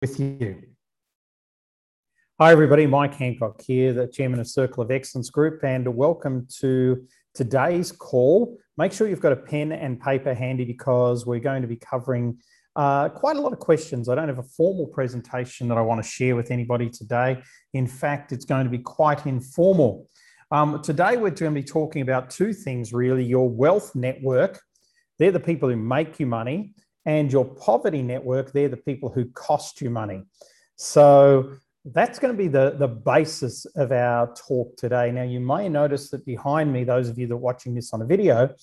with you. Hi, everybody. Mike Handcock here, the chairman of Circle of Excellence Group, and welcome to today's call. Make sure you've got a pen and paper handy because we're going to be covering uh, quite a lot of questions. I don't have a formal presentation that I want to share with anybody today. In fact, it's going to be quite informal. Um, today, we're going to be talking about two things really your wealth network, they're the people who make you money, and your poverty network, they're the people who cost you money. So that's going to be the, the basis of our talk today. Now, you may notice that behind me, those of you that are watching this on a video,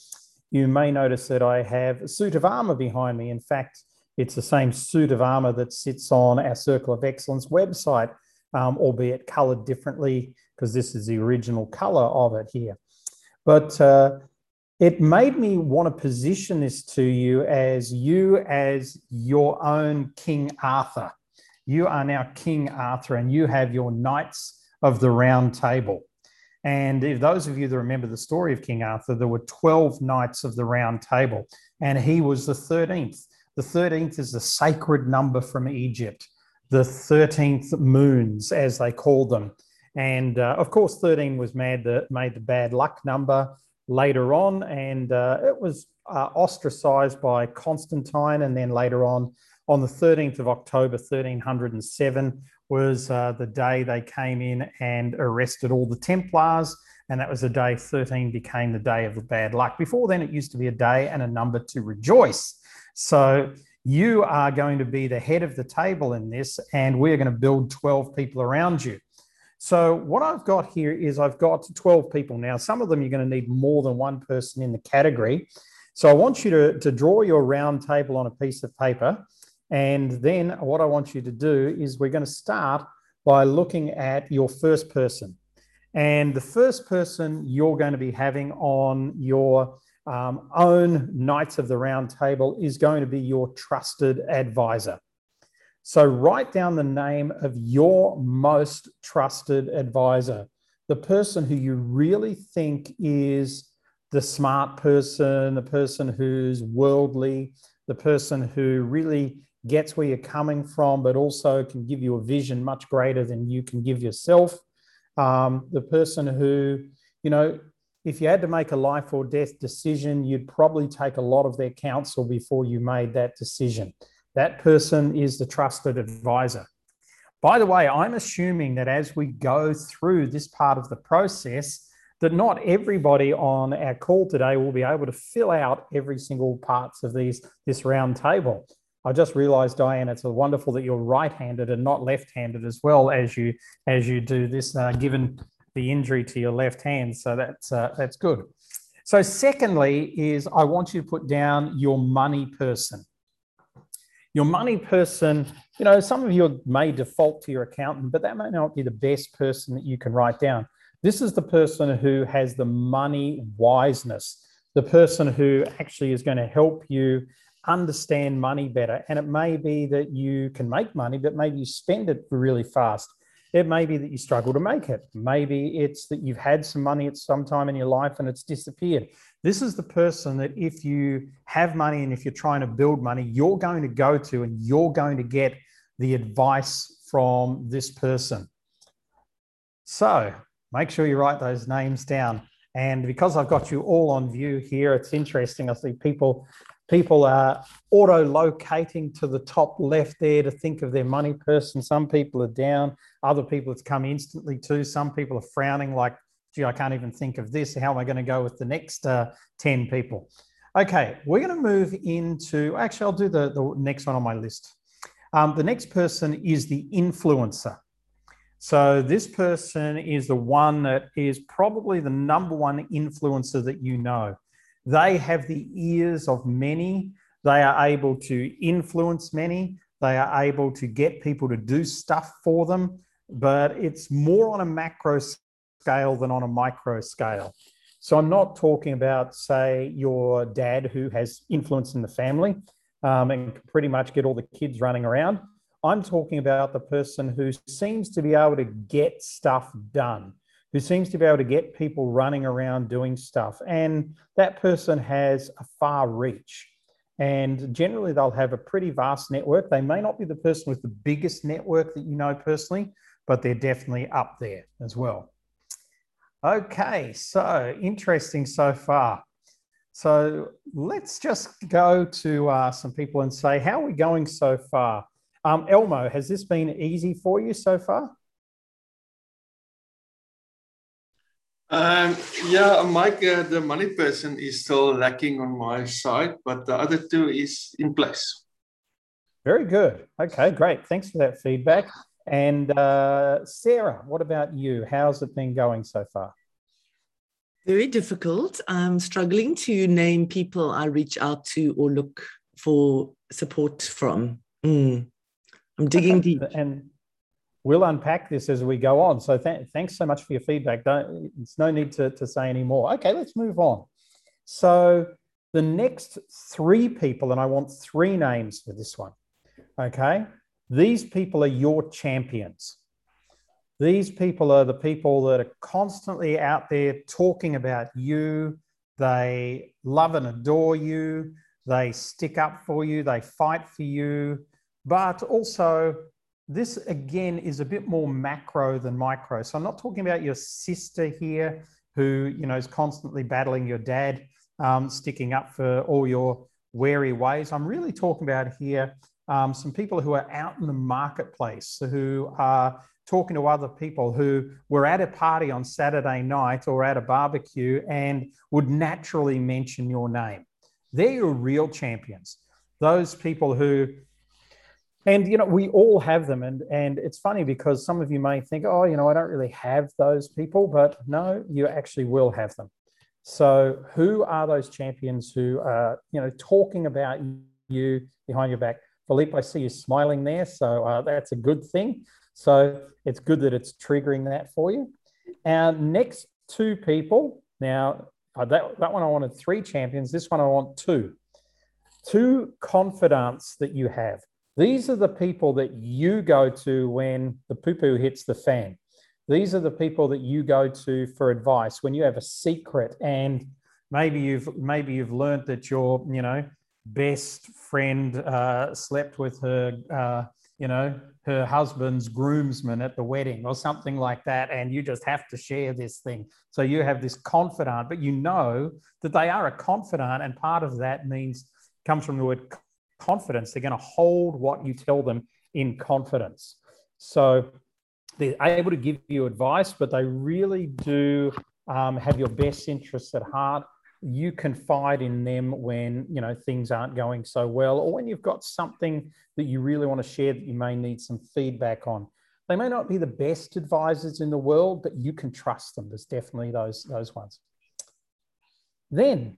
you may notice that I have a suit of armor behind me. In fact, it's the same suit of armor that sits on our Circle of Excellence website, um, albeit colored differently, because this is the original color of it here. But uh, it made me want to position this to you as you as your own King Arthur. You are now King Arthur and you have your knights of the round table. And if those of you that remember the story of King Arthur, there were 12 knights of the round table, and he was the 13th. The 13th is the sacred number from Egypt, the 13th moons, as they called them. And uh, of course, 13 was made the, made the bad luck number later on, and uh, it was uh, ostracized by Constantine. And then later on, on the 13th of October, 1307, was uh, the day they came in and arrested all the Templars. And that was the day 13 became the day of the bad luck. Before then, it used to be a day and a number to rejoice. So you are going to be the head of the table in this, and we're going to build 12 people around you. So what I've got here is I've got 12 people. Now, some of them you're going to need more than one person in the category. So I want you to, to draw your round table on a piece of paper. And then what I want you to do is we're going to start by looking at your first person. And the first person you're going to be having on your um, own Knights of the Round Table is going to be your trusted advisor. So write down the name of your most trusted advisor, the person who you really think is the smart person, the person who's worldly, the person who really gets where you're coming from, but also can give you a vision much greater than you can give yourself. Um, the person who, you know, if you had to make a life or death decision, you'd probably take a lot of their counsel before you made that decision. That person is the trusted advisor. By the way, I'm assuming that as we go through this part of the process, that not everybody on our call today will be able to fill out every single parts of these this round table. I just realized, Diane, it's wonderful that you're right-handed and not left-handed as well as you as you do this, uh, given the injury to your left hand. So that's uh, that's good. So, secondly, is I want you to put down your money person. Your money person, you know, some of you may default to your accountant, but that may not be the best person that you can write down. This is the person who has the money wiseness, the person who actually is going to help you understand money better. And it may be that you can make money, but maybe you spend it really fast. It may be that you struggle to make it. Maybe it's that you've had some money at some time in your life and it's disappeared. This is the person that if you have money and if you're trying to build money, you're going to go to and you're going to get the advice from this person. So make sure you write those names down. And because I've got you all on view here, it's interesting. I see people people are auto locating to the top left there to think of their money person. Some people are down, other people it's come instantly to. Some people are frowning like gee, I can't even think of this. How am I going to go with the next uh, 10 people? Okay, we're going to move into, actually, I'll do the, the next one on my list. Um, the next person is the influencer. So this person is the one that is probably the number one influencer that you know. They have the ears of many. They are able to influence many. They are able to get people to do stuff for them, but it's more on a macro scale than on a micro scale. So I'm not talking about, say, your dad who has influence in the family um, and can pretty much get all the kids running around. I'm talking about the person who seems to be able to get stuff done, who seems to be able to get people running around doing stuff. And that person has a far reach. And generally, they'll have a pretty vast network. They may not be the person with the biggest network that you know personally, but they're definitely up there as well. Okay, so interesting so far. So let's just go to uh, some people and say, how are we going so far? Um, Elmo, has this been easy for you so far? Um, yeah, Mike, uh, the money person is still lacking on my side, but the other two is in place. Very good. Okay, great. Thanks for that feedback. And uh, Sarah, what about you? How's it been going so far? Very difficult. I'm struggling to name people I reach out to or look for support from. Mm. I'm digging deep. And we'll unpack this as we go on. So th- thanks so much for your feedback. Don't, it's no need to, to say any more. Okay, let's move on. So the next three people, and I want three names for this one. Okay, these people are your champions. These people are the people that are constantly out there talking about you. They love and adore you. They stick up for you. They fight for you. But also, this again is a bit more macro than micro. So I'm not talking about your sister here who, you know, is constantly battling your dad, um, sticking up for all your wary ways. I'm really talking about here um, some people who are out in the marketplace who are talking to other people who were at a party on Saturday night or at a barbecue and would naturally mention your name. They're your real champions. Those people who, and you know, we all have them. And, and it's funny because some of you may think, oh, you know, I don't really have those people, but no, you actually will have them. So, who are those champions who are, you know, talking about you behind your back? Philippe, I see you smiling there. So, uh, that's a good thing. So it's good that it's triggering that for you. Our next two people, now uh, that, that one I wanted three champions, this one I want two. Two confidants that you have. These are the people that you go to when the poo poo hits the fan. These are the people that you go to for advice when you have a secret and maybe you've maybe you've learned that your you know best friend uh, slept with her uh, you know, her husband's groomsman at the wedding or something like that. And you just have to share this thing. So you have this confidant, but you know that they are a confidant. And part of that means comes from the word confidence. They're going to hold what you tell them in confidence. So they're able to give you advice, but they really do um, have your best interests at heart you confide in them when you know things aren't going so well or when you've got something that you really want to share that you may need some feedback on they may not be the best advisors in the world but you can trust them there's definitely those those ones then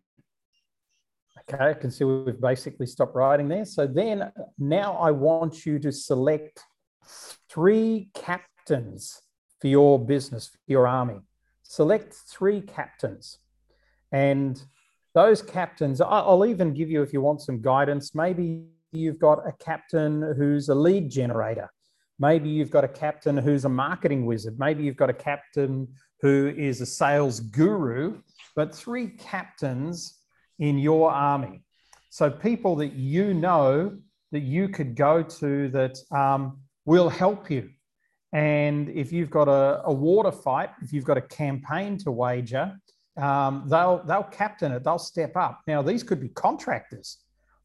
okay i can see we've basically stopped writing there so then now i want you to select three captains for your business for your army select three captains and those captains, I'll even give you, if you want some guidance, maybe you've got a captain who's a lead generator. Maybe you've got a captain who's a marketing wizard. Maybe you've got a captain who is a sales guru, but three captains in your army. So people that you know that you could go to that um, will help you. And if you've got a, a water fight, if you've got a campaign to wager, um, they'll they'll captain it. They'll step up. Now these could be contractors.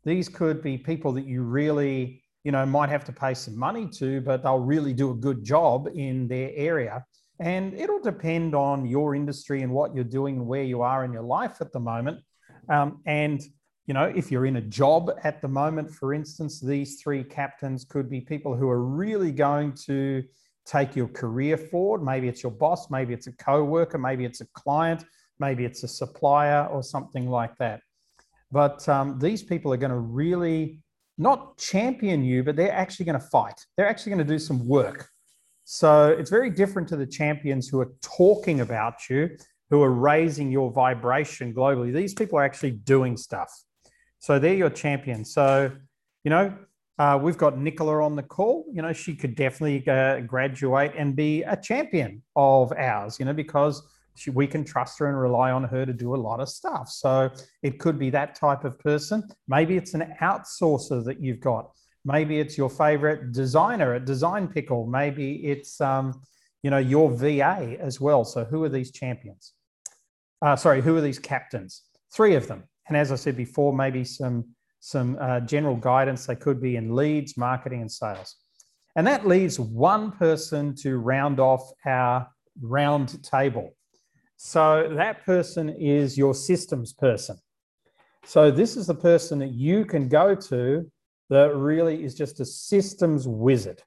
These could be people that you really you know might have to pay some money to, but they'll really do a good job in their area. And it'll depend on your industry and what you're doing where you are in your life at the moment. Um, and you know, if you're in a job at the moment, for instance, these three captains could be people who are really going to take your career forward. Maybe it's your boss, maybe it's a co-worker, maybe it's a client, maybe it's a supplier or something like that. But um, these people are going to really not champion you, but they're actually going to fight. They're actually going to do some work. So it's very different to the champions who are talking about you, who are raising your vibration globally. These people are actually doing stuff. So they're your champions. So, you know, uh, we've got Nicola on the call. You know, she could definitely uh, graduate and be a champion of ours, you know, because she, we can trust her and rely on her to do a lot of stuff. So it could be that type of person. Maybe it's an outsourcer that you've got. Maybe it's your favorite designer at Design Pickle. Maybe it's um, you know your VA as well. So who are these champions? Uh, sorry, who are these captains? Three of them. And as I said before, maybe some some uh, general guidance. They could be in leads, marketing, and sales. And that leaves one person to round off our round table. So that person is your systems person. So this is the person that you can go to that really is just a systems wizard.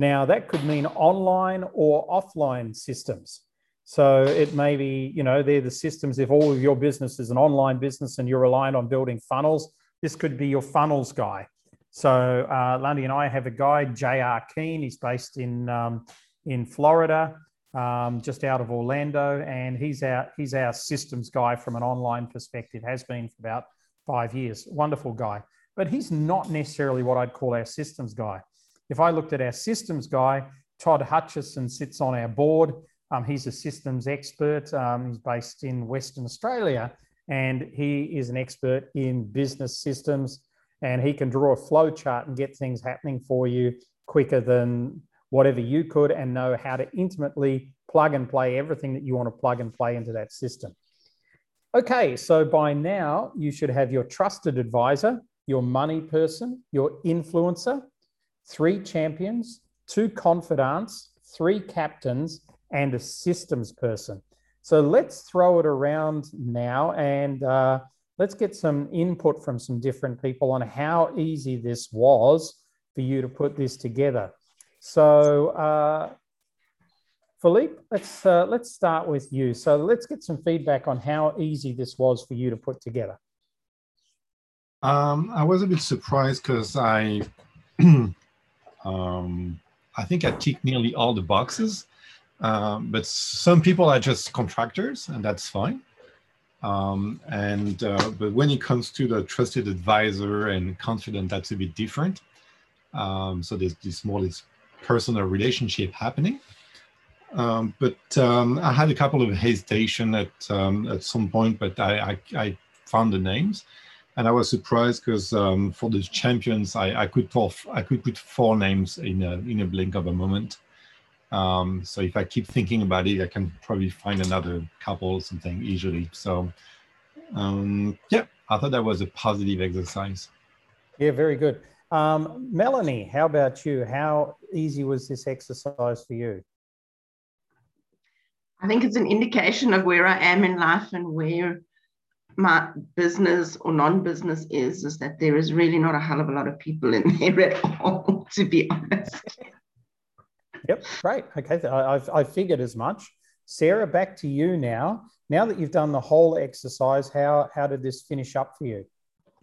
Now, that could mean online or offline systems. So it may be, you know, they're the systems. If all of your business is an online business and you're relying on building funnels, this could be your funnels guy. So uh, Lundy and I have a guy, J.R. Keen. He's based in um, in Florida, um, just out of Orlando, and he's our he's our systems guy from an online perspective. Has been for about five years. Wonderful guy, but he's not necessarily what I'd call our systems guy. If I looked at our systems guy, Todd Hutchison sits on our board. Um, he's a systems expert. Um, he's based in Western Australia, and he is an expert in business systems and he can draw a flow chart and get things happening for you quicker than whatever you could and know how to intimately plug and play everything that you want to plug and play into that system. Okay, so by now you should have your trusted advisor, your money person, your influencer, three champions, two confidants, three captains, and a systems person. So let's throw it around now and uh, let's get some input from some different people on how easy this was for you to put this together. So, uh, Philippe, let's uh, let's start with you. So let's get some feedback on how easy this was for you to put together. Um, I was a bit surprised because I, um, I think I tick nearly all the boxes, um, but some people are just contractors, and that's fine. Um, and uh, but when it comes to the trusted advisor and confident, that's a bit different. Um, so there's this more this personal relationship happening. Um, but um, I had a couple of hesitation at at some point, but I, I, I, found the names, and I was surprised because um, for the champions, I, I could put I could put four names in a in a blink of a moment. Um, so if I keep thinking about it, I can probably find another couple or something easily. So um, yeah, I thought that was a positive exercise. Yeah, very good. Um, Melanie, how about you? How easy was this exercise for you? I think it's an indication of where I am in life and where my business or non-business is, is that there is really not a hell of a lot of people in there at all, to be honest. Yep, great. Okay, I, I've, I figured as much. Sarah, back to you now. Now that you've done the whole exercise, how, how did this finish up for you?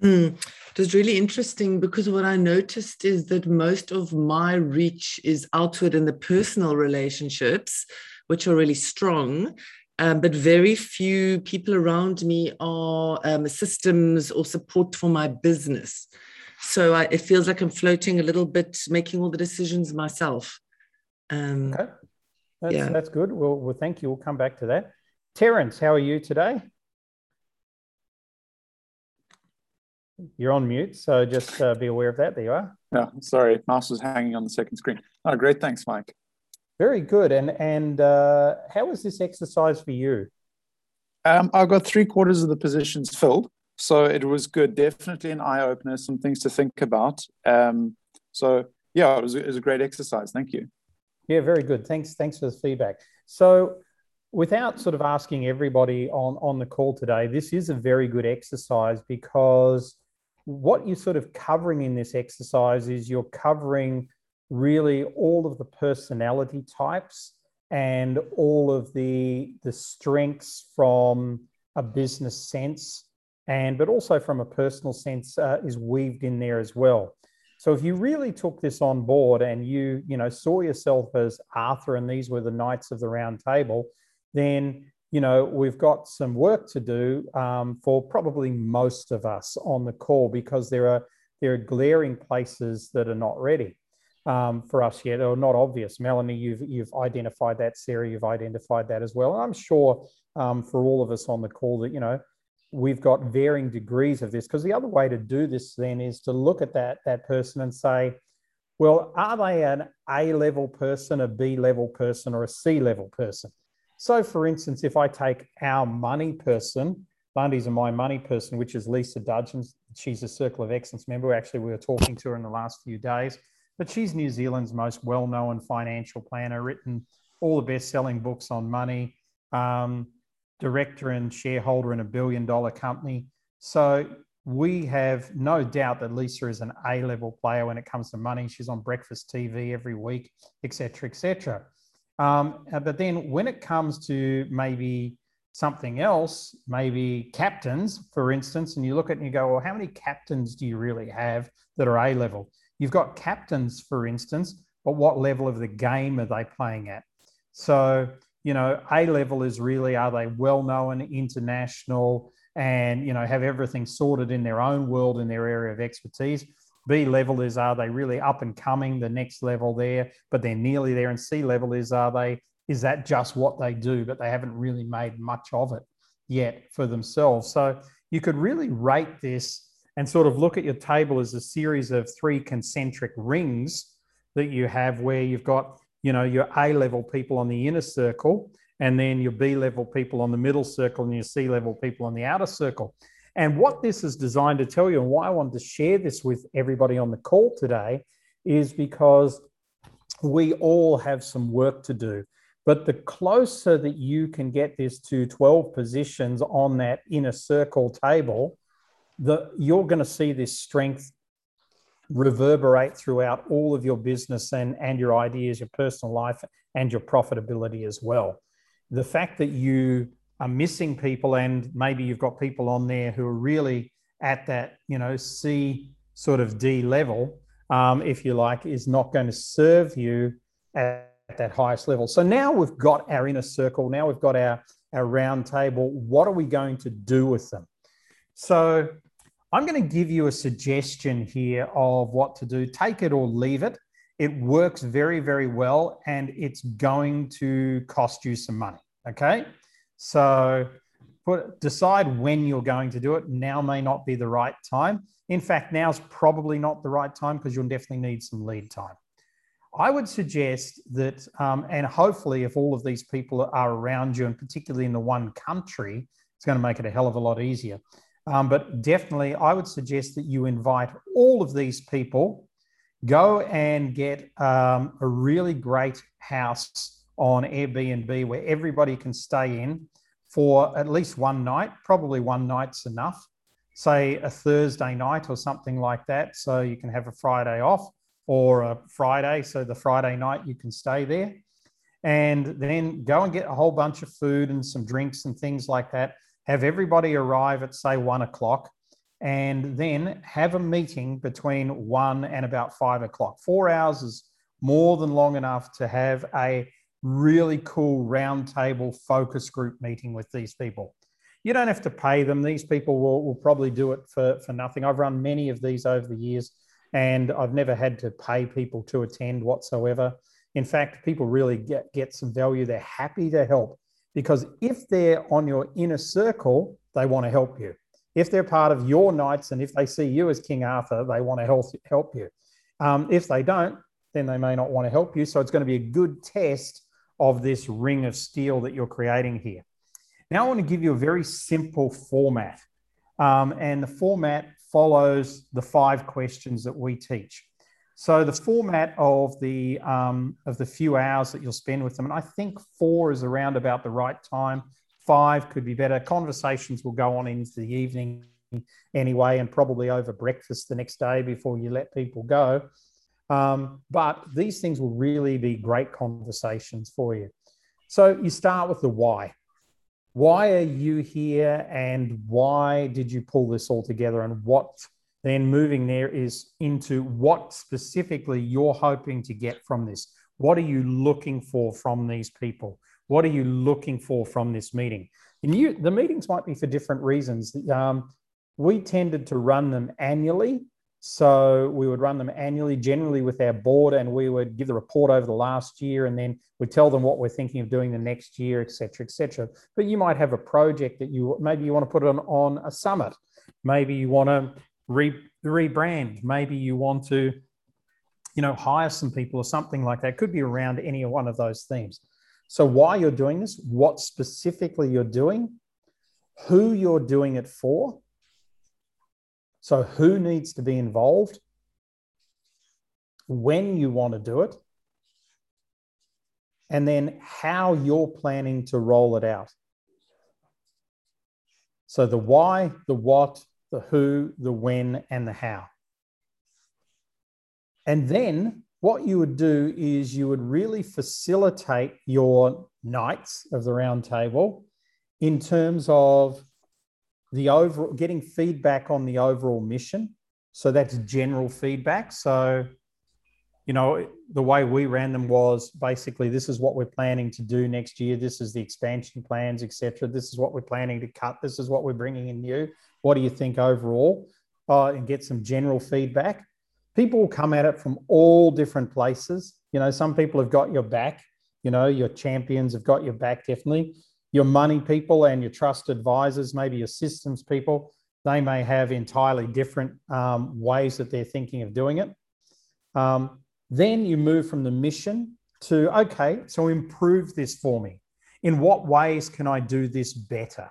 Mm, it was really interesting because what I noticed is that most of my reach is outward in the personal relationships, which are really strong. Um, but very few people around me are um, systems or support for my business. So I, it feels like I'm floating a little bit, making all the decisions myself. Um, okay, that's, yeah. that's good. Well, well, thank you. We'll come back to that. Terence, how are you today? You're on mute, so just uh, be aware of that. There you are. Yeah, sorry, mouse was hanging on the second screen. Oh, great, thanks, Mike. Very good. And and uh, how was this exercise for you? Um, I got three quarters of the positions filled, so it was good. Definitely an eye opener, some things to think about. Um, so yeah, it was, it was a great exercise. Thank you. Yeah, very good. Thanks. Thanks for the feedback. So without sort of asking everybody on, on the call today, this is a very good exercise because what you're sort of covering in this exercise is you're covering really all of the personality types and all of the the strengths from a business sense and but also from a personal sense uh, is weaved in there as well so if you really took this on board and you you know saw yourself as arthur and these were the knights of the round table then you know, we've got some work to do um, for probably most of us on the call because there are there are glaring places that are not ready. Um, for us yet, or not obvious. Melanie, you've you've identified that. Sarah, you've identified that as well. And I'm sure um, for all of us on the call that you know we've got varying degrees of this. Because the other way to do this then is to look at that that person and say, well, are they an A level person, a B level person, or a C level person? So, for instance, if I take our money person, Bundy's a my money person, which is Lisa Dudson. She's a Circle of Excellence member. Actually, we were talking to her in the last few days, but she's New Zealand's most well known financial planner, written all the best selling books on money, um, director and shareholder in a billion dollar company. So, we have no doubt that Lisa is an A level player when it comes to money. She's on breakfast TV every week, etc., etc. Um, uh, but then when it comes to maybe something else, maybe captains, for instance, and you look at it and you go, well, how many captains do you really have that are A level? You've got captains, for instance, but what level of the game are they playing at? So, you know, A level is really are they well known, international, and, you know, have everything sorted in their own world, in their area of expertise? B level is are they really up and coming, the next level there, but they're nearly there. And C level is are they, is that just what they do, but they haven't really made much of it yet for themselves. So you could really rate this and sort of look at your table as a series of three concentric rings that you have where you've got, you know, your A level people on the inner circle and then your B level people on the middle circle and your C level people on the outer circle. And what this is designed to tell you, and why I wanted to share this with everybody on the call today, is because we all have some work to do. But the closer that you can get this to 12 positions on that inner circle table, the, you're going to see this strength reverberate throughout all of your business and, and your ideas, your personal life, and your profitability as well. The fact that you are missing people and maybe you've got people on there who are really at that you know c sort of d level um, if you like is not going to serve you at that highest level. So now we've got our inner circle now we've got our our round table. What are we going to do with them? So i'm going to give you a suggestion here of what to do take it or leave it it works very very well and it's going to cost you some money okay so put, decide when you're going to do it. Now may not be the right time. In fact, now's probably not the right time because you'll definitely need some lead time. I would suggest that, um, and hopefully, if all of these people are around you, and particularly in the one country, it's going to make it a hell of a lot easier. Um, but definitely, I would suggest that you invite all of these people, go and get um, a really great house on Airbnb where everybody can stay in for at least one night. Probably one night's enough. Say a Thursday night or something like that. So you can have a Friday off or a Friday. So the Friday night you can stay there. And then go and get a whole bunch of food and some drinks and things like that. Have everybody arrive at, say, one o'clock and then have a meeting between one and about five o'clock. Four hours is more than long enough to have a really cool roundtable focus group meeting with these people. You don't have to pay them. These people will, will probably do it for, for nothing. I've run many of these over the years and I've never had to pay people to attend whatsoever. In fact, people really get, get some value. They're happy to help because if they're on your inner circle, they want to help you. If they're part of your knights and if they see you as King Arthur, they want to help, help you. Um, if they don't, then they may not want to help you. So it's going to be a good test of this ring of steel that you're creating here. Now, I want to give you a very simple format. Um, and the format follows the five questions that we teach. So the format of the um, of the few hours that you'll spend with them, and I think four is around about the right time. Five could be better. Conversations will go on into the evening anyway, and probably over breakfast the next day before you let people go. Um, but these things will really be great conversations for you. So you start with the why. Why are you here and why did you pull this all together? And what then moving there is into what specifically you're hoping to get from this. What are you looking for from these people? What are you looking for from this meeting? And you, the meetings might be for different reasons. Um, we tended to run them annually So we would run them annually, generally with our board, and we would give the report over the last year, and then we tell them what we're thinking of doing the next year, et cetera, et cetera. But you might have a project that you maybe you want to put on, on a summit, maybe you want to re, rebrand, maybe you want to, you know, hire some people or something like that. It could be around any one of those themes. So why you're doing this, what specifically you're doing, who you're doing it for, so, who needs to be involved? When you want to do it? And then how you're planning to roll it out. So, the why, the what, the who, the when, and the how. And then what you would do is you would really facilitate your knights of the round table in terms of the overall getting feedback on the overall mission. So that's general feedback. So, you know, the way we ran them was basically this is what we're planning to do next year. This is the expansion plans, etc. This is what we're planning to cut. This is what we're bringing in new. What do you think overall? Uh, and get some general feedback. People come at it from all different places. You know, some people have got your back. You know, your champions have got your back definitely your money people and your trust advisors, maybe your systems people, they may have entirely different um, ways that they're thinking of doing it. Um, then you move from the mission to, okay, so improve this for me. In what ways can I do this better?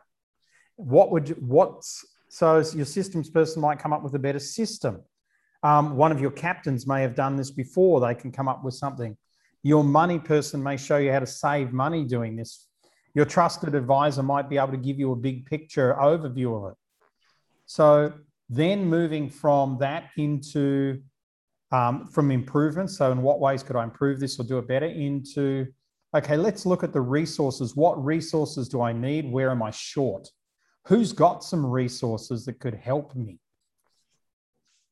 What would, you, what's, so your systems person might come up with a better system. Um, one of your captains may have done this before, they can come up with something. Your money person may show you how to save money doing this your trusted advisor might be able to give you a big picture overview of it. So then moving from that into um, from improvements. So in what ways could I improve this or do it better? Into okay, let's look at the resources. What resources do I need? Where am I short? Who's got some resources that could help me?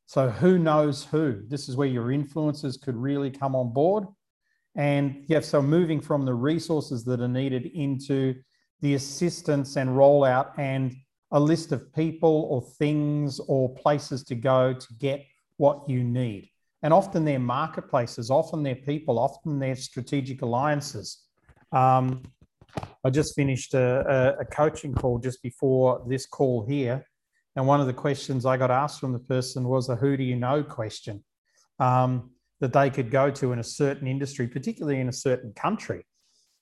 So who knows who? This is where your influencers could really come on board. And yeah, so moving from the resources that are needed into the assistance and rollout and a list of people or things or places to go to get what you need. And often they're marketplaces, often they're people, often they're strategic alliances. Um, I just finished a, a, coaching call just before this call here. And one of the questions I got asked from the person was a who do you know question. Um, that they could go to in a certain industry, particularly in a certain country.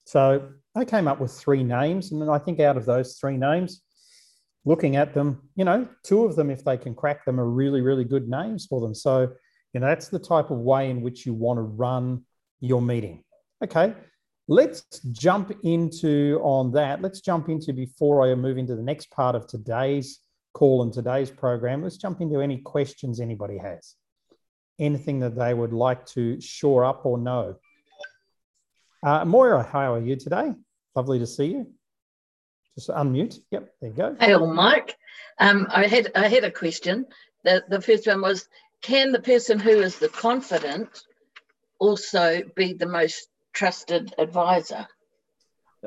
So I came up with three names. And I think out of those three names, looking at them, you know, two of them, if they can crack them, are really, really good names for them. So, you know, that's the type of way in which you want to run your meeting. Okay, let's jump into on that. Let's jump into before I move into the next part of today's call and today's program. Let's jump into any questions anybody has anything that they would like to shore up or know. Uh, Moira, how are you today? Lovely to see you. Just unmute. Yep, there you go. Hey, all, Mike. Um, I had I had a question. The the first one was, can the person who is the confident also be the most trusted advisor?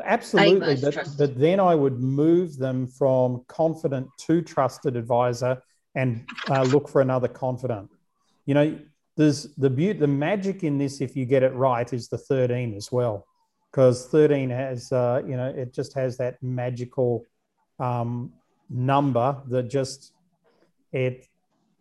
Absolutely, but, but then I would move them from confident to trusted advisor and uh, look for another confident you know, there's the beauty, the magic in this, if you get it right, is the 13 as well, because 13 has, uh, you know, it just has that magical um, number that just it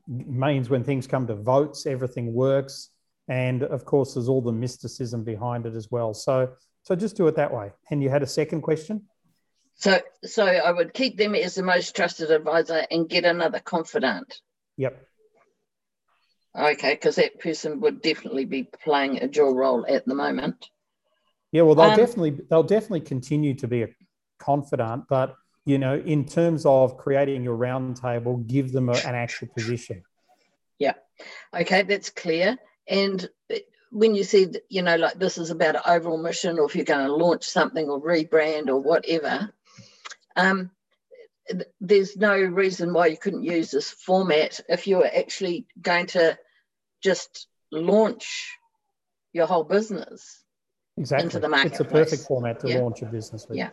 means when things come to votes, everything works, and of course, there's all the mysticism behind it as well. So, so just do it that way. And you had a second question. So, so I would keep them as the most trusted advisor and get another confidant. Yep. Okay, because that person would definitely be playing a dual role at the moment. Yeah, well, they'll um, definitely they'll definitely continue to be a confidant, but you know, in terms of creating your roundtable, give them a, an actual position. Yeah. Okay, that's clear. And when you said, you know, like this is about an overall mission, or if you're going to launch something or rebrand or whatever, um, there's no reason why you couldn't use this format if you're actually going to just launch your whole business exactly. into the market. It's a perfect format to yeah. launch a business with. Yeah.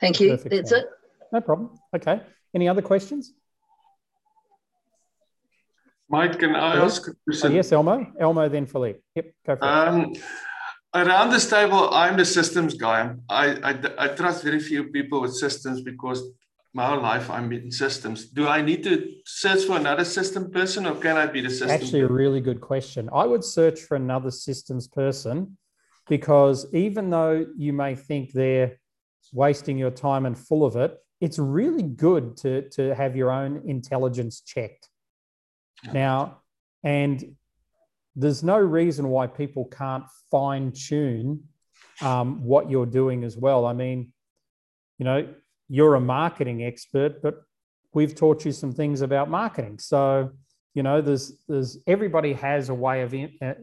Thank you. That's format. it. No problem. Okay. Any other questions? Mike, can I ask a question? yes, Elmo. Elmo, then Philippe. Yep, go for it. Um, around this table, I'm the systems guy. I, I, I trust very few people with systems because my whole life I'm in systems. Do I need to search for another system person or can I be the system? Actually, a really good question. I would search for another systems person because even though you may think they're wasting your time and full of it, it's really good to, to have your own intelligence checked. Now, and there's no reason why people can't fine tune um, what you're doing as well. I mean, you know, you're a marketing expert, but we've taught you some things about marketing. So, you know, there's there's everybody has a way of in, uh,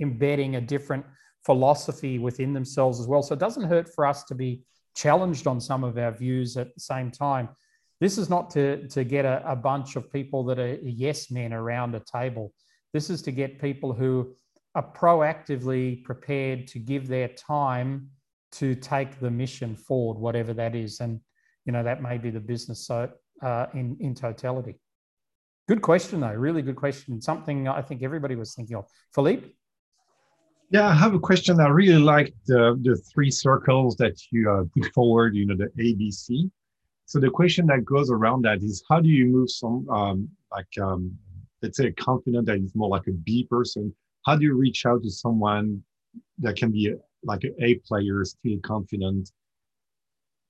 embedding a different philosophy within themselves as well. So it doesn't hurt for us to be challenged on some of our views at the same time. This is not to, to get a, a bunch of people that are yes men around a table. This is to get people who are proactively prepared to give their time to take the mission forward, whatever that is. And, you know, that may be the business so, uh, in, in totality. Good question, though. Really good question. Something I think everybody was thinking of. Philippe? Yeah, I have a question. I really like the, the three circles that you uh, put forward, you know, the ABC. So the question that goes around that is how do you move some, um, like, um, let's say a confident that is more like a B person? How do you reach out to someone that can be a, like an A player, still confident,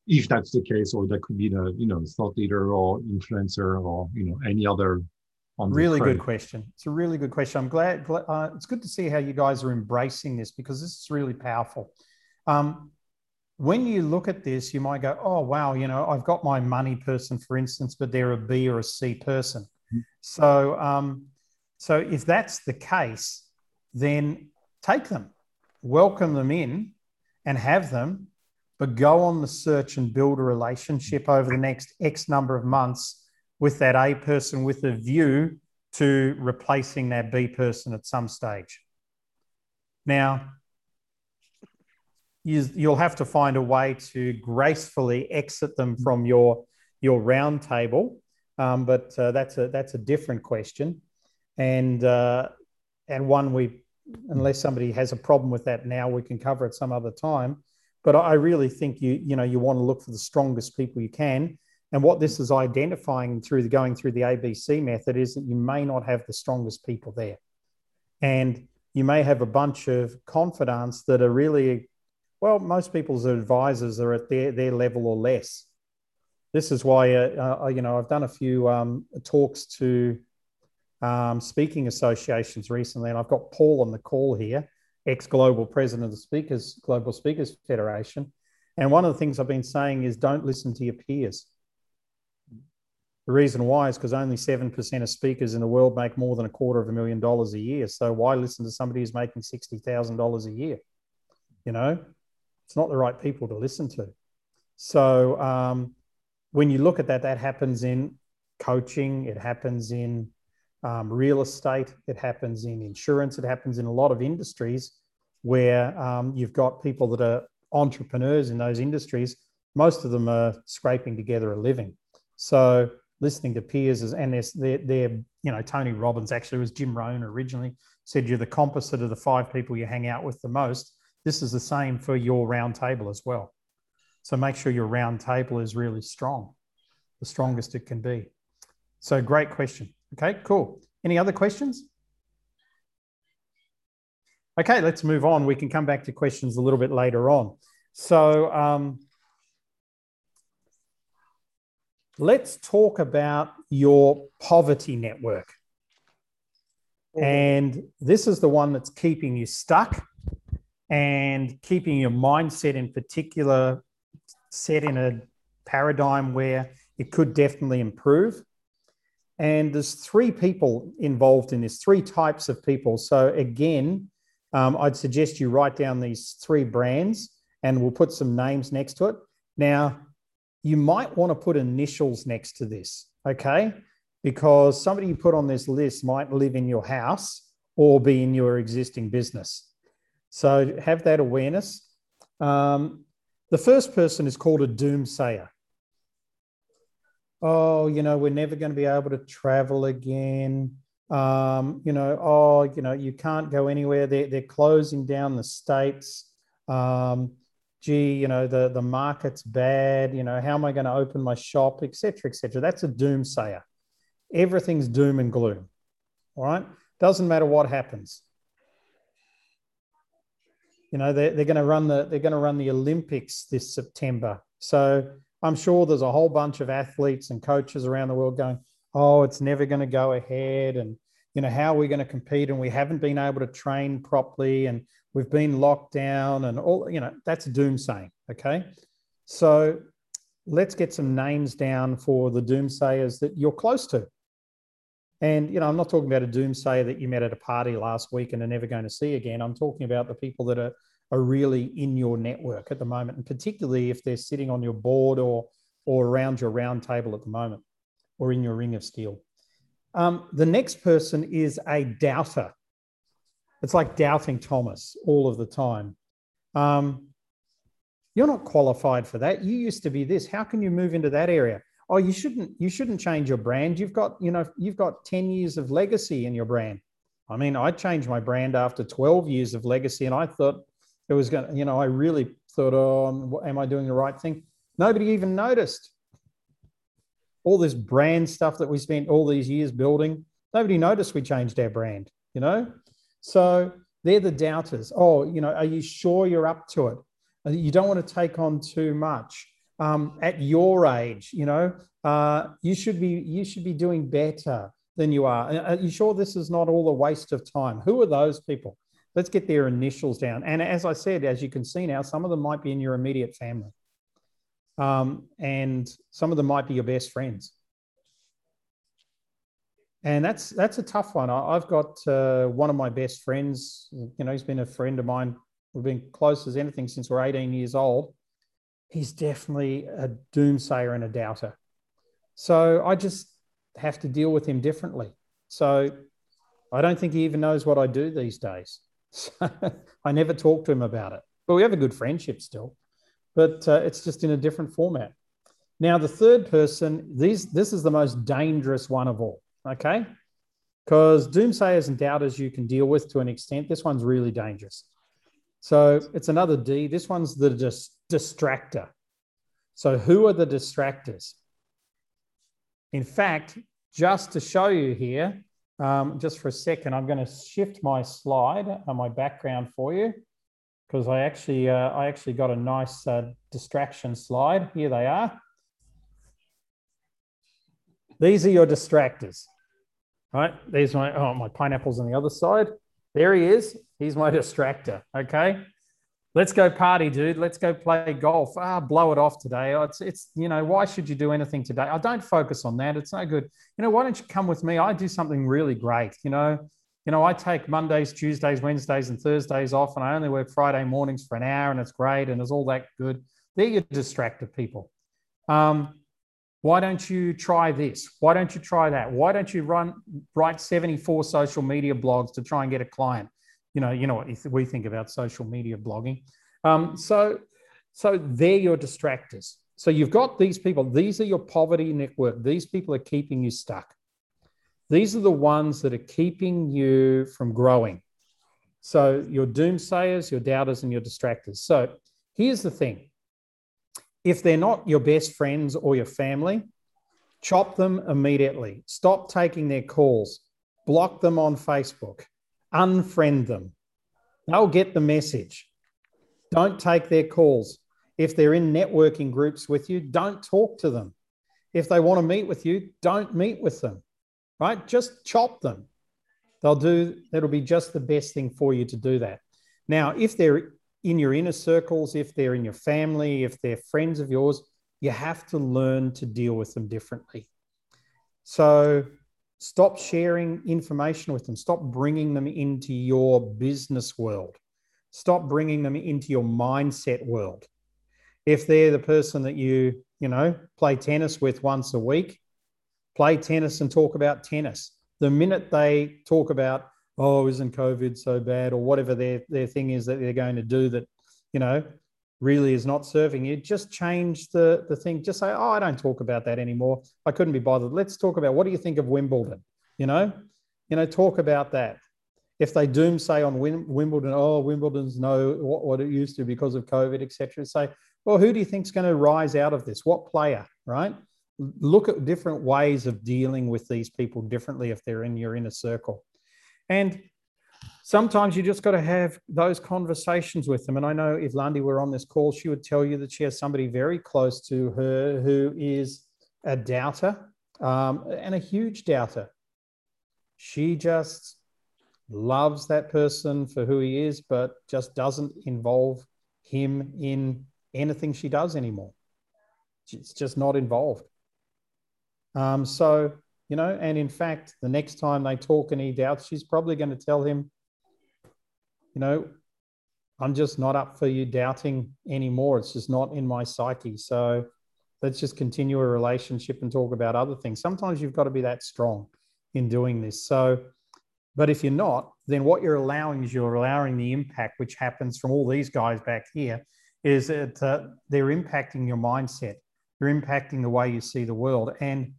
if that's the case, or that could be the, you know, thought leader or influencer or, you know, any other on Really good question. It's a really good question. I'm glad, gla- uh, it's good to see how you guys are embracing this because this is really powerful. Um, when you look at this, you might go, oh, wow, you know, I've got my money person, for instance, but they're a B or a C person. So, um, so if that's the case, then take them, welcome them in and have them, but go on the search and build a relationship over the next X number of months with that A person with a view to replacing that B person at some stage. Now, you'll have to find a way to gracefully exit them from your, your round table, um, but uh, that's, a, that's a different question. And, uh, and one we, unless somebody has a problem with that now, we can cover it some other time. But I really think you, you know, you want to look for the strongest people you can and what this is identifying through the, going through the ABC method is that you may not have the strongest people there. And you may have a bunch of confidants that are really, well, most people's advisors are at their, their level or less. This is why, uh, uh, you know, I've done a few um, talks to um, speaking associations recently, and I've got Paul on the call here, ex global president of the Speakers Global Speakers Federation. And one of the things I've been saying is don't listen to your peers. The reason why is because only 7% of speakers in the world make more than a quarter of a million dollars a year. So why listen to somebody who's making $60,000 a year? You know, it's not the right people to listen to. So um, when you look at that, that happens in coaching, it happens in um, real estate, it happens in insurance, it happens in a lot of industries where um, you've got people that are entrepreneurs in those industries. Most of them are scraping together a living. So listening to peers is, and they're, they're, you know, Tony Robbins actually was Jim Rohn originally said you're the composite of the five people you hang out with the most. This is the same for your round table as well. So make sure your round table is really strong, the strongest it can be. So great question. Okay, cool. Any other questions? Okay, let's move on. We can come back to questions a little bit later on. So um, let's talk about your poverty network. And this is the one that's keeping you stuck and keeping your mindset in particular set in a paradigm where it could definitely improve. And there's three people involved in this, three types of people. So again, um, I'd suggest you write down these three brands and we'll put some names next to it. Now, you might want to put initials next to this, okay? Because somebody you put on this list might live in your house or be in your existing business. So have that awareness. Um, the first person is called a doomsayer. Oh, you know, we're never going to be able to travel again. Um, you know, oh, you know, you can't go anywhere. They're, they're closing down the states. Um, gee, you know, the, the market's bad. You know, how am I going to open my shop, etc., etc. That's a doomsayer. Everything's doom and gloom. All right. Doesn't matter what happens. You know, they're, they're going to run the they're going to run the Olympics this September. So I'm sure there's a whole bunch of athletes and coaches around the world going, oh, it's never going to go ahead. And, you know, how are we going to compete? And we haven't been able to train properly and we've been locked down and all, you know, that's doomsaying. Okay. So let's get some names down for the doomsayers that you're close to. And, you know, I'm not talking about a doomsayer that you met at a party last week and are never going to see again. I'm talking about the people that are, are really in your network at the moment, and particularly if they're sitting on your board or, or around your round table at the moment or in your ring of steel. Um, the next person is a doubter. It's like doubting Thomas all of the time. Um, you're not qualified for that. You used to be this. How can you move into that area? Oh, you shouldn't. You shouldn't change your brand. You've got, you know, you've got ten years of legacy in your brand. I mean, I changed my brand after 12 years of legacy, and I thought it was going to, you know, I really thought, oh, am I doing the right thing? Nobody even noticed all this brand stuff that we spent all these years building. Nobody noticed we changed our brand, you know? So they're the doubters. Oh, you know, are you sure you're up to it? You don't want to take on too much. Um, at your age, you know, uh, you should be you should be doing better than you are. Uh, are you sure this is not all a waste of time? Who are those people? Let's get their initials down. And as I said, as you can see now, some of them might be in your immediate family um, and some of them might be your best friends. And that's that's a tough one. I, have got uh, one of my best friends. You know, he's been a friend of mine. We've been close as anything since we're 18 years old. He's definitely a doomsayer and a doubter. So I just have to deal with him differently. So I don't think he even knows what I do these days. I never talk to him about it. But we have a good friendship still but uh, it's just in a different format. Now, the third person, these, this is the most dangerous one of all, okay? Because doomsayers and doubters you can deal with to an extent. This one's really dangerous. So it's another D. This one's the dis- distractor. So, who are the distractors? In fact, just to show you here, um, just for a second, I'm going to shift my slide uh, my background for you because I actually uh, I actually got a nice uh, distraction slide. Here they are. These are your distractors. Right? There's my oh my pineapples on the other side. There he is. He's my distractor. Okay. Let's go party, dude. Let's go play golf. Ah, blow it off today. It's, it's, you know, why should you do anything today? I don't focus on that. It's no good. You know, why don't you come with me? I do something really great. You know, you know, I take Mondays, Tuesdays, Wednesdays, and Thursdays off, and I only work Friday mornings for an hour, and it's great, and it's all that good. They're your distracted people. Um, why don't you try this? Why don't you try that? Why don't you run write 74 social media blogs to try and get a client? You know, you know what we think about social media blogging. Um, so, so they're your distractors. So you've got these people. These are your poverty network. These people are keeping you stuck. These are the ones that are keeping you from growing. So your doomsayers, your doubters, and your distractors. So here's the thing if they're not your best friends or your family, chop them immediately. Stop taking their calls, block them on Facebook, unfriend them. They'll get the message. Don't take their calls. If they're in networking groups with you, don't talk to them. If they want to meet with you, don't meet with them right? Just chop them. They'll do, that'll be just the best thing for you to do that. Now, if they're in your inner circles, if they're in your family, if they're friends of yours, you have to learn to deal with them differently. So stop sharing information with them. Stop bringing them into your business world. Stop bringing them into your mindset world. If they're the person that you, you know, play tennis with once a week, play tennis and talk about tennis. The minute they talk about, oh, isn't COVID so bad, or whatever their, their thing is that they're going to do that, you know, really is not serving you, just change the, the thing. Just say, oh, I don't talk about that anymore. I couldn't be bothered. Let's talk about what do you think of Wimbledon? You know, you know, talk about that. If they doom say on Wimbledon, oh, Wimbledon's no what, what it used to because of COVID, etc., say, well, who do you think's going to rise out of this? What player, right? Look at different ways of dealing with these people differently if they're in your inner circle. And sometimes you just got to have those conversations with them. And I know if Lundy were on this call, she would tell you that she has somebody very close to her who is a doubter um, and a huge doubter. She just loves that person for who he is, but just doesn't involve him in anything she does anymore. It's just not involved. Um, so, you know, and in fact, the next time they talk and he doubts, she's probably going to tell him, you know, I'm just not up for you doubting anymore. It's just not in my psyche. So let's just continue a relationship and talk about other things. Sometimes you've got to be that strong in doing this. So, but if you're not, then what you're allowing is you're allowing the impact which happens from all these guys back here is that uh, they're impacting your mindset. They're impacting the way you see the world. And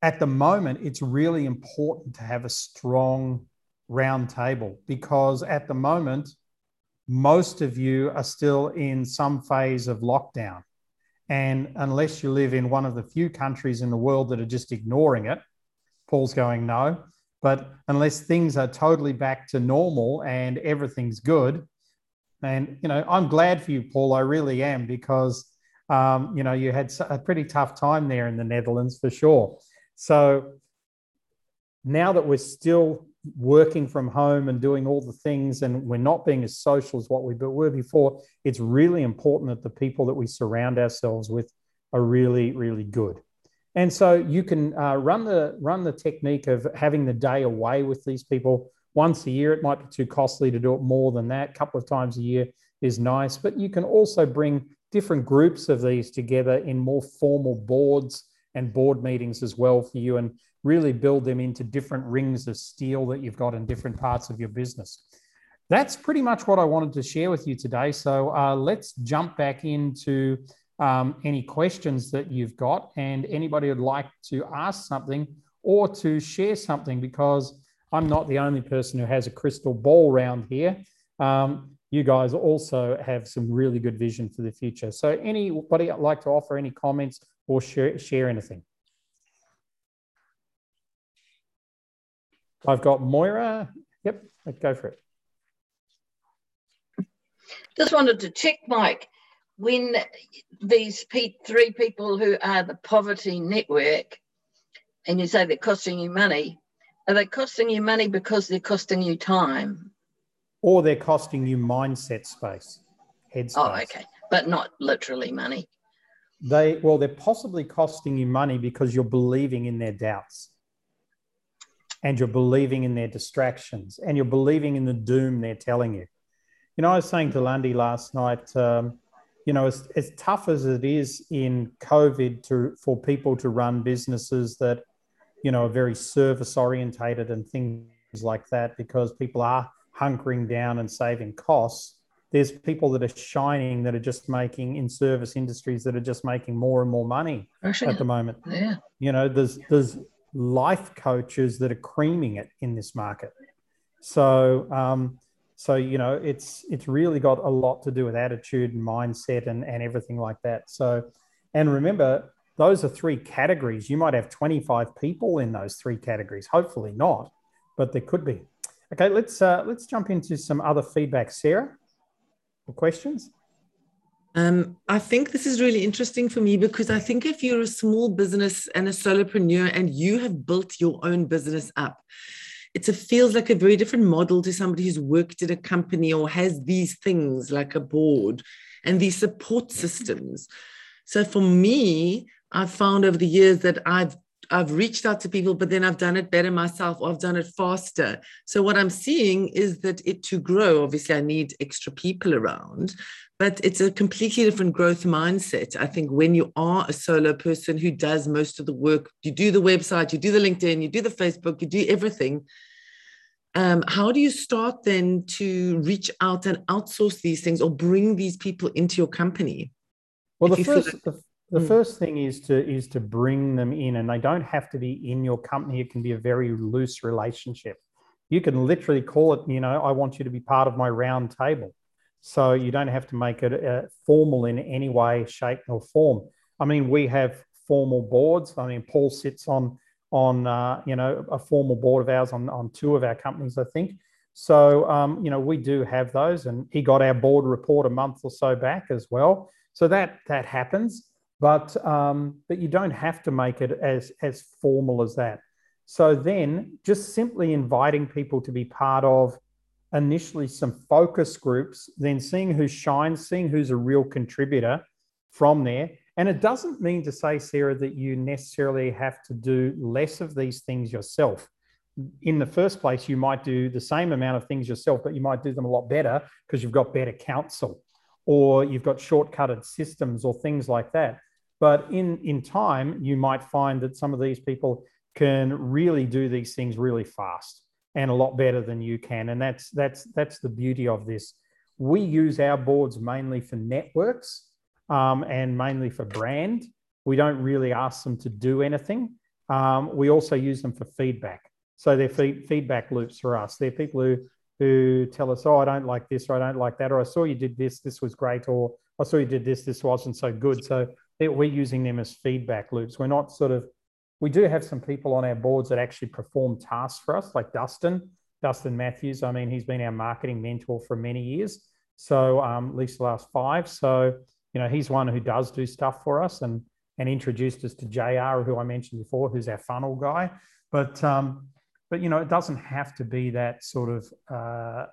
at the moment, it's really important to have a strong round table because at the moment, most of you are still in some phase of lockdown. And unless you live in one of the few countries in the world that are just ignoring it, Paul's going, no. But unless things are totally back to normal and everything's good, and you know, I'm glad for you, Paul. I really am because um, you know you had a pretty tough time there in the Netherlands for sure. So now that we're still working from home and doing all the things and we're not being as social as what we were before, it's really important that the people that we surround ourselves with are really, really good. And so you can uh, run the run the technique of having the day away with these people once a year. It might be too costly to do it more than that. A couple of times a year is nice, but you can also bring different groups of these together in more formal boards and board meetings as well for you and really build them into different rings of steel that you've got in different parts of your business. That's pretty much what I wanted to share with you today. So uh, let's jump back into um, any questions that you've got and anybody would like to ask something or to share something because I'm not the only person who has a crystal ball round here. Um, you guys also have some really good vision for the future. So anybody like to offer any comments or share, share anything? I've got Moira. Yep, go for it. Just wanted to check, Mike, when these three people who are the poverty network, and you say they're costing you money, are they costing you money because they're costing you time? Or they're costing you mindset space, head oh, space. Oh, okay. But not literally money. They well, they're possibly costing you money because you're believing in their doubts and you're believing in their distractions and you're believing in the doom they're telling you. You know, I was saying to Lundy last night, um, you know, as, as tough as it is in COVID to for people to run businesses that, you know, are very service orientated and things like that, because people are hunkering down and saving costs. There's people that are shining that are just making in service industries that are just making more and more money at the moment. Yeah. You know, there's there's life coaches that are creaming it in this market. So, um, so you know, it's it's really got a lot to do with attitude and mindset and and everything like that. So, and remember, those are three categories. You might have 25 people in those three categories. Hopefully not, but there could be. Okay, let's uh, let's jump into some other feedback, Sarah. Questions? Um, I think this is really interesting for me because I think if you're a small business and a solopreneur and you have built your own business up, it feels like a very different model to somebody who's worked at a company or has these things like a board and these support systems. So for me, I've found over the years that I've I've reached out to people, but then I've done it better myself or I've done it faster. So what I'm seeing is that it to grow, obviously I need extra people around, but it's a completely different growth mindset. I think when you are a solo person who does most of the work, you do the website, you do the LinkedIn, you do the Facebook, you do everything. Um, how do you start then to reach out and outsource these things or bring these people into your company? Well, the first, like- the, the Mm. first thing is to is to bring them in, and they don't have to be in your company. It can be a very loose relationship. You can literally call it, you know, I want you to be part of my round table. So you don't have to make it uh, formal in any way, shape, or form. I mean, we have formal boards. I mean, Paul sits on on uh, you know a formal board of ours on on two of our companies, I think. So um, you know we do have those, and he got our board report a month or so back as well. So that that happens, but um, but you don't have to make it as as formal as that. So then, just simply inviting people to be part of initially some focus groups, then seeing who shines, seeing who's a real contributor from there. And it doesn't mean to say, Sarah, that you necessarily have to do less of these things yourself. In the first place, you might do the same amount of things yourself, but you might do them a lot better because you've got better counsel or you've got shortcutted systems or things like that. But in, in time, you might find that some of these people can really do these things really fast and a lot better than you can. And that's that's that's the beauty of this. We use our boards mainly for networks um, and mainly for brand. We don't really ask them to do anything. Um, we also use them for feedback. So they're feed, feedback loops for us. They're people who who tell us, "Oh, I don't like this," or "I don't like that," or "I saw you did this, this was great," or "I saw you did this, this wasn't so good." So we're using them as feedback loops. We're not sort of we do have some people on our boards that actually perform tasks for us, like Dustin, Dustin Matthews. I mean, he's been our marketing mentor for many years. So um, at least the last five. So, you know, he's one who does do stuff for us and and introduced us to JR, who I mentioned before, who's our funnel guy. But um, but you know, it doesn't have to be that sort of uh,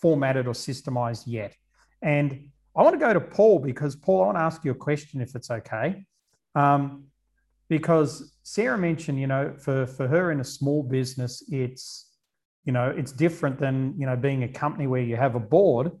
formatted or systemized yet. And I want to go to Paul because Paul, I want to ask you a question if it's okay. Um, because Sarah mentioned, you know, for, for her in a small business, it's, you know, it's different than, you know, being a company where you have a board,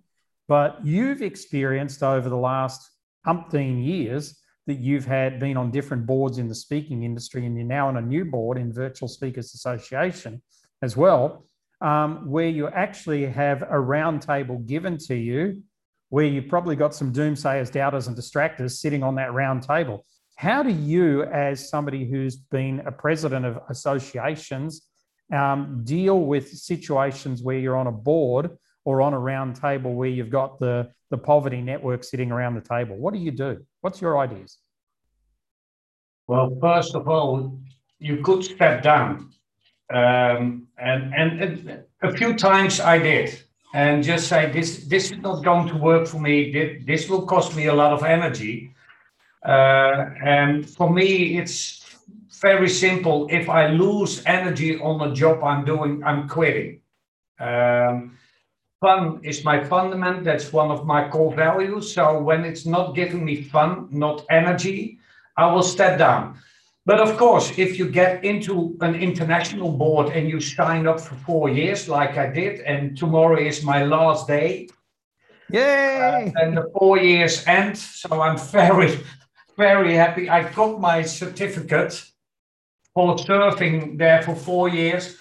but you've experienced over the last umpteen years that you've had been on different boards in the speaking industry and you're now on a new board in Virtual Speakers Association as well, um, where you actually have a roundtable given to you where you've probably got some doomsayers, doubters, and distractors sitting on that round table. How do you, as somebody who's been a president of associations, um, deal with situations where you're on a board or on a round table where you've got the, the poverty network sitting around the table? What do you do? What's your ideas? Well, first of all, you could step down. Um, and, and, and a few times I did and just say this this is not going to work for me this, will cost me a lot of energy uh, and for me, it's very simple. If I lose energy on a job I'm doing, I'm quitting. Um, fun is my fundament. That's one of my core values. So when it's not giving me fun, not energy, I will step down. But of course, if you get into an international board and you sign up for four years, like I did, and tomorrow is my last day, Yay! uh, and the four years end, so I'm very, very happy. I got my certificate for surfing there for four years.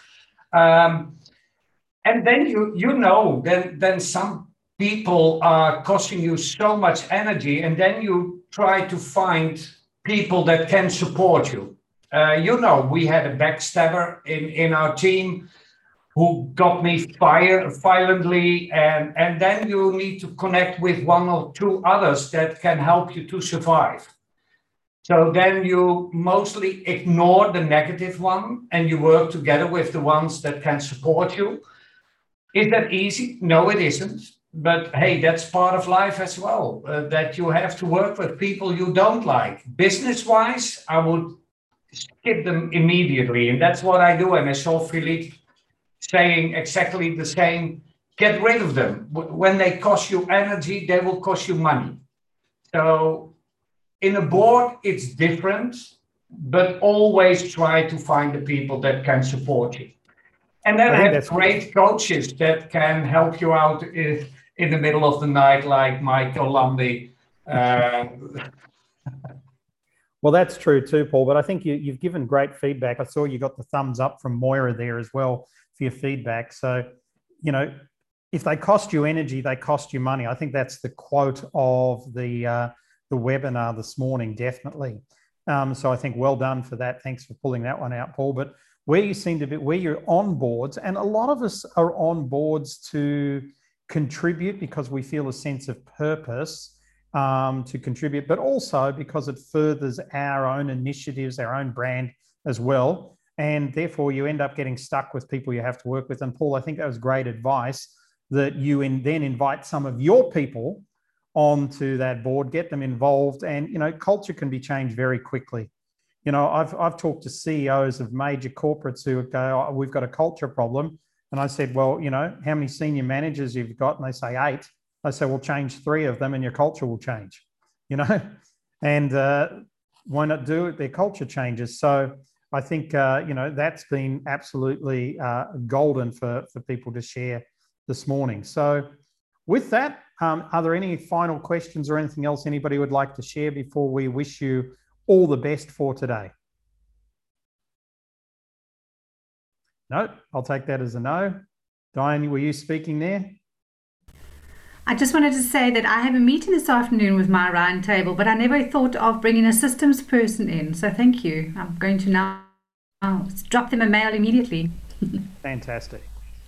Um, and then you you know then then some people are costing you so much energy and then you try to find people that can support you uh, you know we had a backstabber in in our team who got me fired violently and and then you need to connect with one or two others that can help you to survive so then you mostly ignore the negative one and you work together with the ones that can support you is that easy? No, it isn't. But hey, that's part of life as well, uh, that you have to work with people you don't like. Business wise, I would skip them immediately. And that's what I do. And I saw Philippe saying exactly the same get rid of them. When they cost you energy, they will cost you money. So in a board, it's different, but always try to find the people that can support you. And then I have great coaches that can help you out in, in the middle of the night, like Michael Lumby. Uh, Well, that's true too, Paul. But I think you, you've given great feedback. I saw you got the thumbs up from Moira there as well for your feedback. So, you know, if they cost you energy, they cost you money. I think that's the quote of the uh, the webinar this morning, definitely. Um, so I think well done for that. Thanks for pulling that one out, Paul. But where you seem to be, where you're on boards, and a lot of us are on boards to contribute because we feel a sense of purpose um, to contribute, but also because it furthers our own initiatives, our own brand as well. And therefore, you end up getting stuck with people you have to work with. And Paul, I think that was great advice that you in, then invite some of your people onto that board, get them involved, and you know, culture can be changed very quickly. You know, I've I've talked to CEOs of major corporates who go, oh, "We've got a culture problem," and I said, "Well, you know, how many senior managers you've got?" And they say eight. I say, "Well, change three of them, and your culture will change." You know, and uh, why not do it? Their culture changes. So I think uh, you know that's been absolutely uh, golden for for people to share this morning. So with that, um, are there any final questions or anything else anybody would like to share before we wish you all the best for today? No, I'll take that as a no. Diane, were you speaking there? I just wanted to say that I have a meeting this afternoon with my roundtable, but I never thought of bringing a systems person in. So thank you. I'm going to now drop them a mail immediately. Fantastic.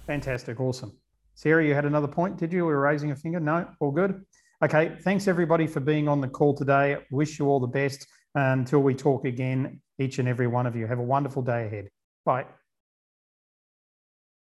Fantastic. Awesome. Sarah, you had another point, did you? We were raising a finger. No, all good. Okay. Thanks everybody for being on the call today. Wish you all the best until we talk again, each and every one of you. Have a wonderful day ahead. Bye.